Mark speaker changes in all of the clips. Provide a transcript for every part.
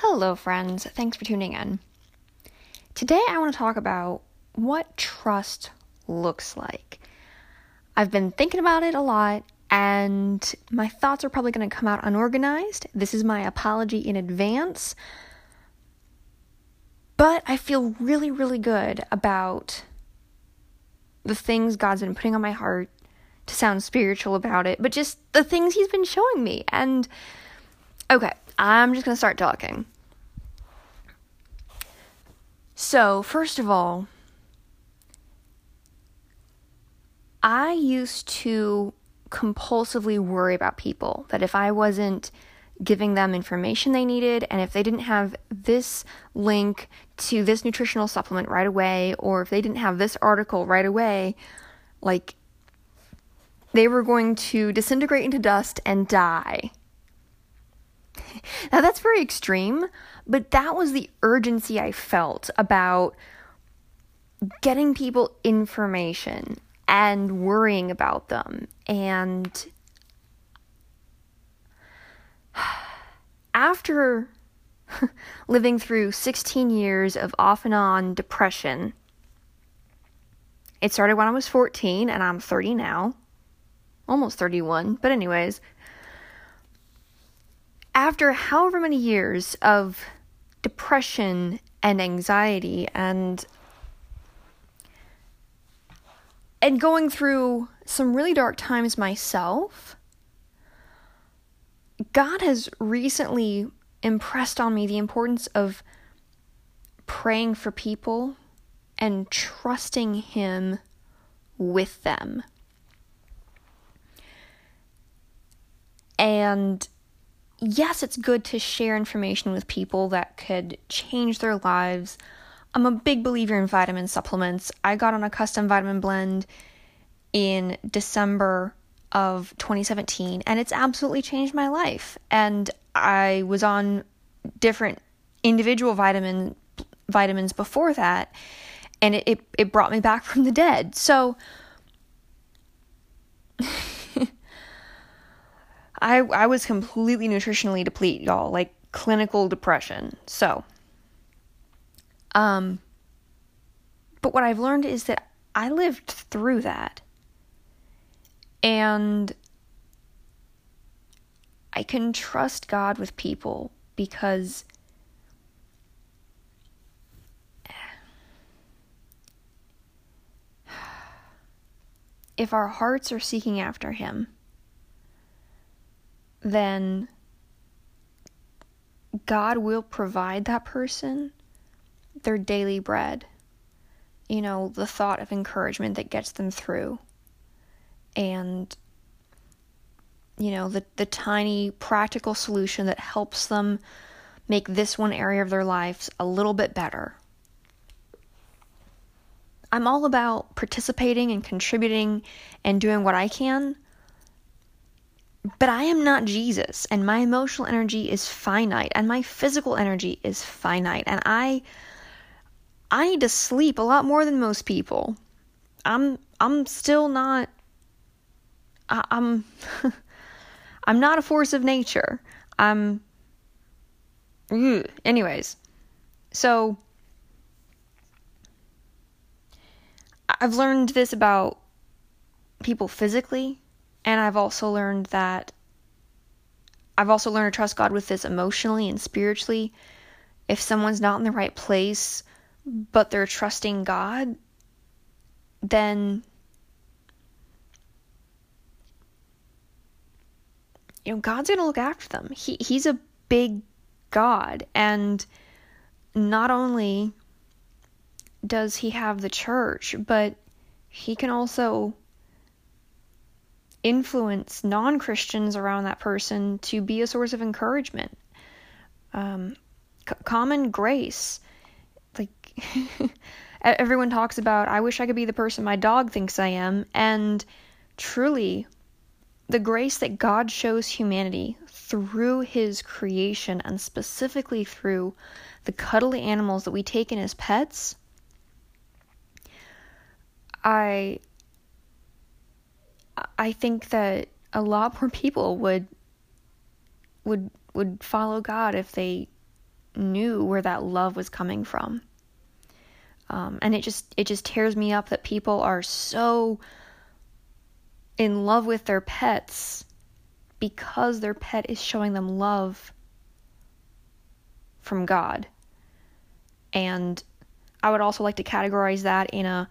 Speaker 1: Hello, friends. Thanks for tuning in. Today, I want to talk about what trust looks like. I've been thinking about it a lot, and my thoughts are probably going to come out unorganized. This is my apology in advance. But I feel really, really good about the things God's been putting on my heart to sound spiritual about it, but just the things He's been showing me. And okay, I'm just going to start talking. So, first of all, I used to compulsively worry about people that if I wasn't giving them information they needed and if they didn't have this link to this nutritional supplement right away or if they didn't have this article right away like they were going to disintegrate into dust and die now that's very extreme but that was the urgency I felt about getting people information and worrying about them. And after living through 16 years of off and on depression, it started when I was 14 and I'm 30 now. Almost 31. But, anyways, after however many years of depression and anxiety and and going through some really dark times myself God has recently impressed on me the importance of praying for people and trusting him with them. And yes, it's good to share information with people that could change their lives. I'm a big believer in vitamin supplements. I got on a custom vitamin blend in December of 2017 and it's absolutely changed my life. And I was on different individual vitamin vitamins before that and it, it, it brought me back from the dead. So I I was completely nutritionally depleted, y'all, like clinical depression. So, um, but what I've learned is that I lived through that, and I can trust God with people because. If our hearts are seeking after Him, then God will provide that person their daily bread. You know, the thought of encouragement that gets them through. And you know, the the tiny practical solution that helps them make this one area of their lives a little bit better. I'm all about participating and contributing and doing what I can but I am not Jesus, and my emotional energy is finite, and my physical energy is finite, and I I need to sleep a lot more than most people. I'm I'm still not I, I'm I'm not a force of nature. I'm ugh. anyways. So I've learned this about people physically and I've also learned that I've also learned to trust God with this emotionally and spiritually. If someone's not in the right place, but they're trusting God, then you know God's going to look after them. He he's a big God and not only does he have the church, but he can also influence non Christians around that person to be a source of encouragement. Um, c- common grace. Like, everyone talks about, I wish I could be the person my dog thinks I am. And truly, the grace that God shows humanity through his creation and specifically through the cuddly animals that we take in as pets. I I think that a lot more people would would would follow God if they knew where that love was coming from. Um, and it just it just tears me up that people are so in love with their pets because their pet is showing them love from God. And I would also like to categorize that in a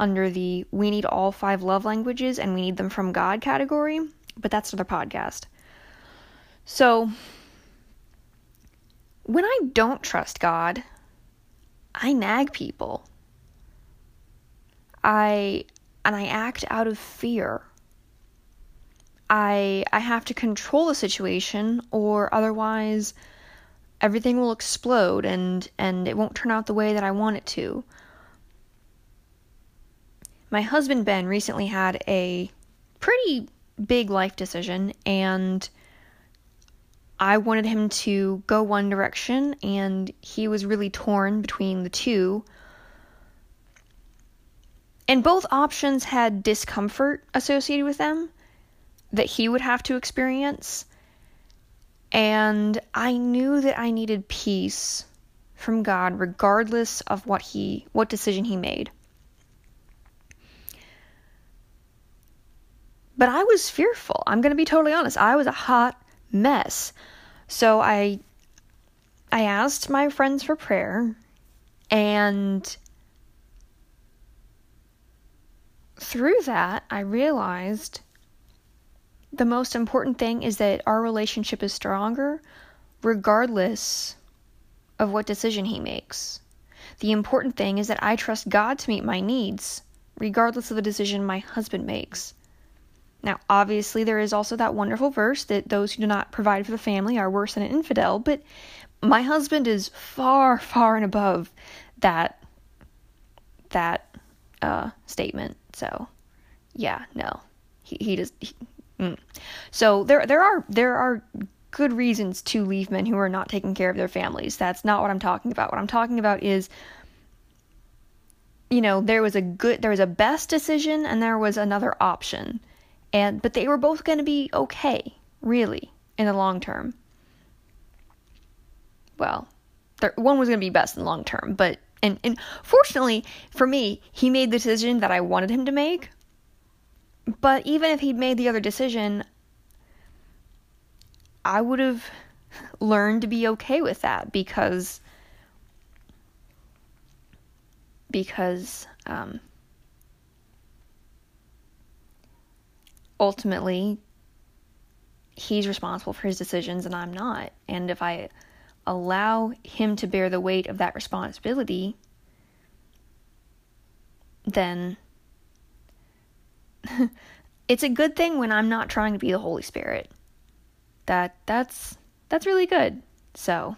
Speaker 1: under the we need all five love languages and we need them from God category, but that's another podcast. So when I don't trust God, I nag people. I and I act out of fear. I I have to control the situation or otherwise everything will explode and and it won't turn out the way that I want it to. My husband Ben recently had a pretty big life decision and I wanted him to go one direction and he was really torn between the two. And both options had discomfort associated with them that he would have to experience. And I knew that I needed peace from God regardless of what he what decision he made. But I was fearful. I'm going to be totally honest. I was a hot mess. So I I asked my friends for prayer and through that I realized the most important thing is that our relationship is stronger regardless of what decision he makes. The important thing is that I trust God to meet my needs regardless of the decision my husband makes. Now, obviously, there is also that wonderful verse that those who do not provide for the family are worse than an infidel, but my husband is far, far and above that that uh, statement. So, yeah, no, he he does. He, mm. So there there are there are good reasons to leave men who are not taking care of their families. That's not what I'm talking about. What I'm talking about is you know, there was a good there was a best decision and there was another option and but they were both going to be okay, really, in the long term. Well, one was going to be best in the long term, but and and fortunately for me, he made the decision that I wanted him to make. But even if he'd made the other decision, I would have learned to be okay with that because because um, ultimately he's responsible for his decisions and I'm not. And if I allow him to bear the weight of that responsibility, then it's a good thing when I'm not trying to be the Holy Spirit. That that's that's really good. So,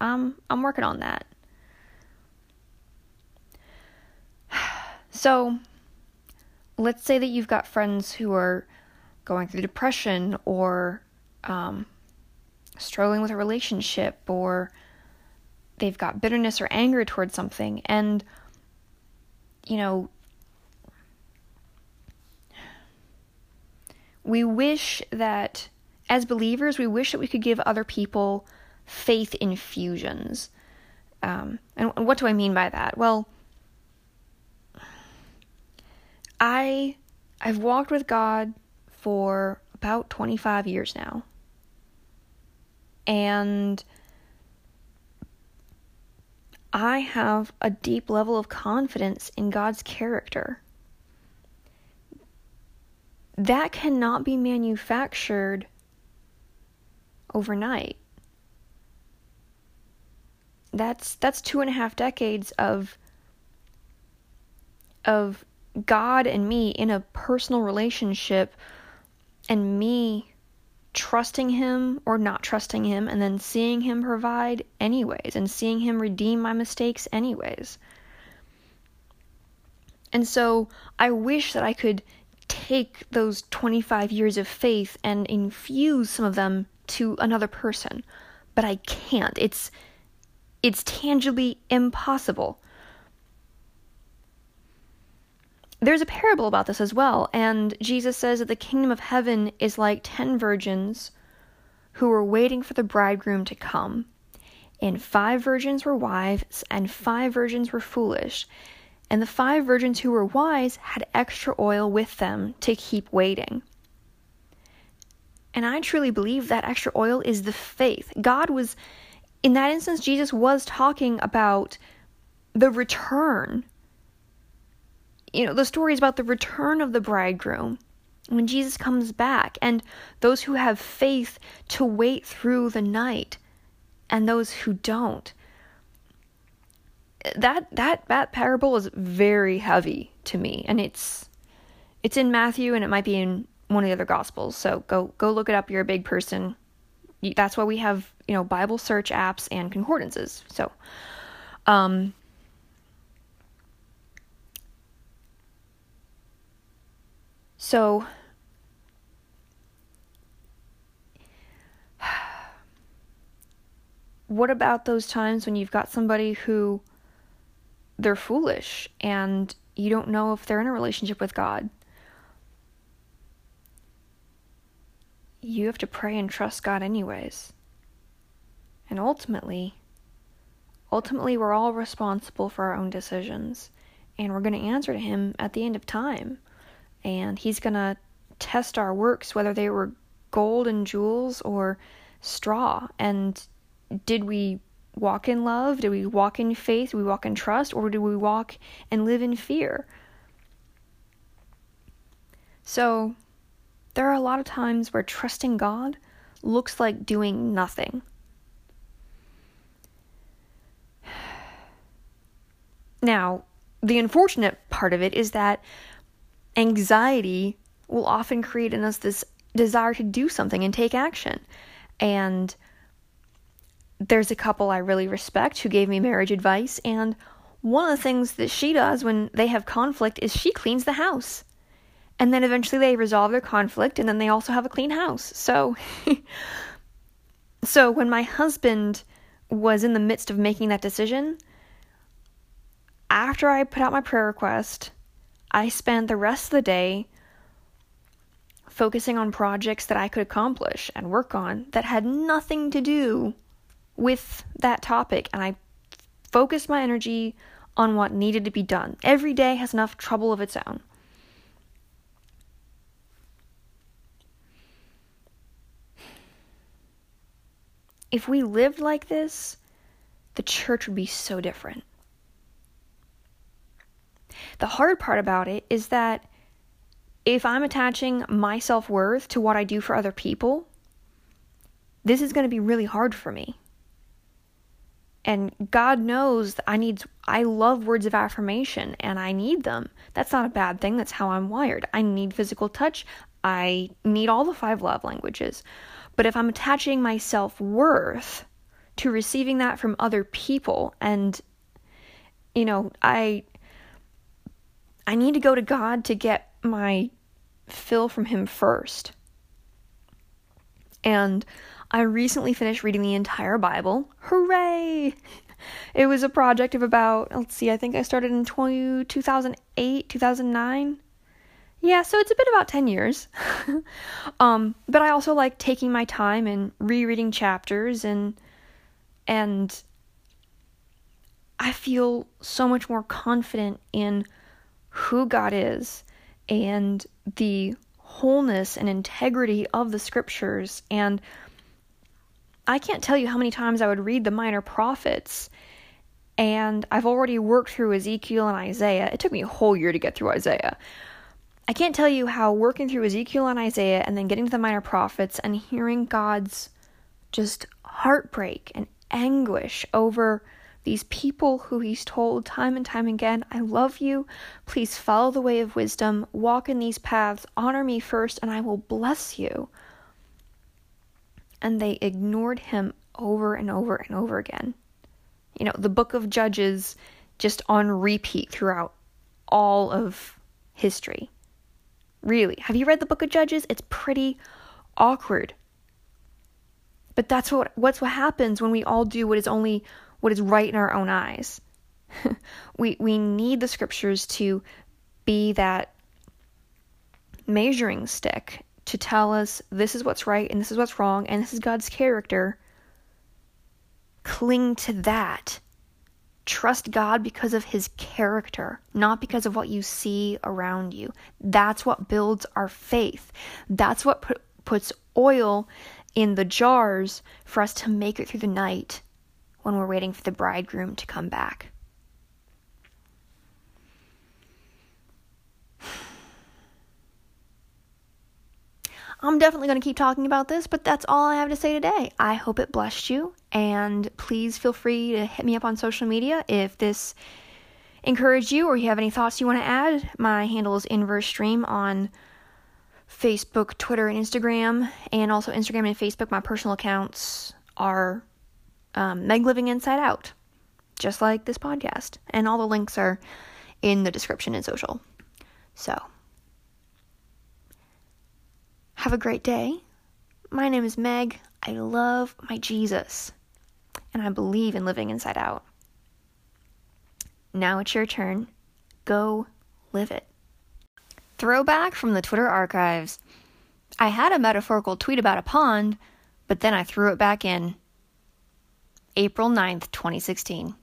Speaker 1: I'm I'm working on that. So, let's say that you've got friends who are going through depression or um, struggling with a relationship or they've got bitterness or anger towards something. And you know we wish that as believers we wish that we could give other people faith infusions um, and what do i mean by that? Well i i've walked with god for about 25 years now. And I have a deep level of confidence in God's character. That cannot be manufactured overnight. That's that's two and a half decades of of God and me in a personal relationship and me trusting him or not trusting him and then seeing him provide anyways and seeing him redeem my mistakes anyways. And so I wish that I could take those 25 years of faith and infuse some of them to another person, but I can't. It's it's tangibly impossible. There's a parable about this as well, and Jesus says that the kingdom of heaven is like ten virgins who were waiting for the bridegroom to come. and five virgins were wise, and five virgins were foolish. And the five virgins who were wise had extra oil with them to keep waiting. And I truly believe that extra oil is the faith. God was, in that instance, Jesus was talking about the return. You know, the story is about the return of the bridegroom when Jesus comes back, and those who have faith to wait through the night, and those who don't. That that that parable is very heavy to me, and it's it's in Matthew, and it might be in one of the other gospels. So go go look it up. You're a big person. That's why we have you know Bible search apps and concordances. So, um, So, what about those times when you've got somebody who they're foolish and you don't know if they're in a relationship with God? You have to pray and trust God, anyways. And ultimately, ultimately, we're all responsible for our own decisions, and we're going to answer to Him at the end of time and he's going to test our works, whether they were gold and jewels or straw. And did we walk in love? Did we walk in faith? Did we walk in trust? Or did we walk and live in fear? So, there are a lot of times where trusting God looks like doing nothing. Now, the unfortunate part of it is that anxiety will often create in us this desire to do something and take action. And there's a couple I really respect who gave me marriage advice, and one of the things that she does when they have conflict is she cleans the house. And then eventually they resolve their conflict and then they also have a clean house. So so when my husband was in the midst of making that decision, after I put out my prayer request, I spent the rest of the day focusing on projects that I could accomplish and work on that had nothing to do with that topic. And I focused my energy on what needed to be done. Every day has enough trouble of its own. If we lived like this, the church would be so different. The hard part about it is that if I'm attaching my self worth to what I do for other people, this is going to be really hard for me. And God knows I need I love words of affirmation and I need them. That's not a bad thing. That's how I'm wired. I need physical touch. I need all the five love languages. But if I'm attaching my self-worth to receiving that from other people and you know, I I need to go to God to get my fill from Him first. And I recently finished reading the entire Bible. Hooray! It was a project of about, let's see, I think I started in 20, 2008, 2009. Yeah, so it's a bit about 10 years. um, but I also like taking my time and rereading chapters and and I feel so much more confident in who God is and the wholeness and integrity of the scriptures. And I can't tell you how many times I would read the minor prophets. And I've already worked through Ezekiel and Isaiah. It took me a whole year to get through Isaiah. I can't tell you how working through Ezekiel and Isaiah and then getting to the minor prophets and hearing God's just heartbreak and anguish over these people who he's told time and time again, I love you. Please follow the way of wisdom, walk in these paths, honor me first, and I will bless you. And they ignored him over and over and over again. You know, the book of Judges just on repeat throughout all of history. Really. Have you read the book of Judges? It's pretty awkward. But that's what what's what happens when we all do what is only what is right in our own eyes. we we need the scriptures to be that measuring stick to tell us this is what's right and this is what's wrong and this is God's character. Cling to that. Trust God because of his character, not because of what you see around you. That's what builds our faith. That's what put, puts oil in the jars for us to make it through the night when we're waiting for the bridegroom to come back. I'm definitely going to keep talking about this, but that's all I have to say today. I hope it blessed you, and please feel free to hit me up on social media if this encouraged you or you have any thoughts you want to add. My handle is Inverse Stream on Facebook, Twitter, and Instagram, and also Instagram and Facebook. My personal accounts are um, Meg Living Inside Out, just like this podcast, and all the links are in the description and social. So. Have a great day. My name is Meg. I love my Jesus, and I believe in living inside out. Now it's your turn. Go live it. Throwback from the Twitter archives. I had a metaphorical tweet about a pond, but then I threw it back in. April 9th, 2016.